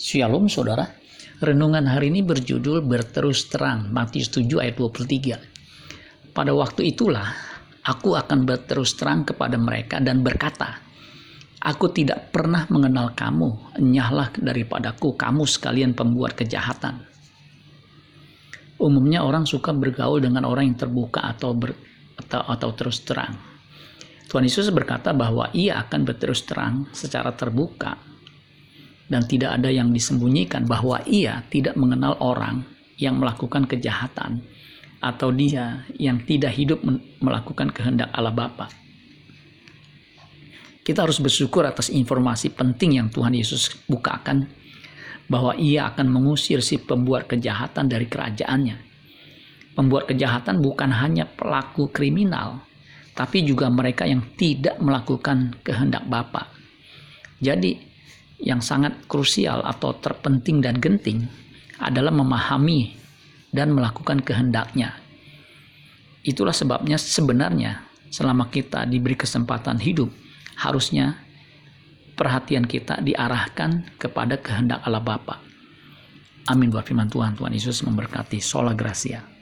Shalom saudara. Renungan hari ini berjudul Berterus Terang, Matius 7 ayat 23. Pada waktu itulah aku akan berterus terang kepada mereka dan berkata, Aku tidak pernah mengenal kamu, enyahlah daripadaku kamu sekalian pembuat kejahatan. Umumnya orang suka bergaul dengan orang yang terbuka atau ber, atau, atau terus terang. Tuhan Yesus berkata bahwa ia akan berterus terang secara terbuka dan tidak ada yang disembunyikan bahwa ia tidak mengenal orang yang melakukan kejahatan atau dia yang tidak hidup melakukan kehendak Allah Bapa. Kita harus bersyukur atas informasi penting yang Tuhan Yesus bukakan bahwa ia akan mengusir si pembuat kejahatan dari kerajaannya. Pembuat kejahatan bukan hanya pelaku kriminal, tapi juga mereka yang tidak melakukan kehendak Bapa. Jadi, yang sangat krusial atau terpenting dan genting adalah memahami dan melakukan kehendaknya. Itulah sebabnya sebenarnya selama kita diberi kesempatan hidup, harusnya perhatian kita diarahkan kepada kehendak Allah Bapa. Amin buat firman Tuhan. Tuhan Yesus memberkati. Sola Gracia.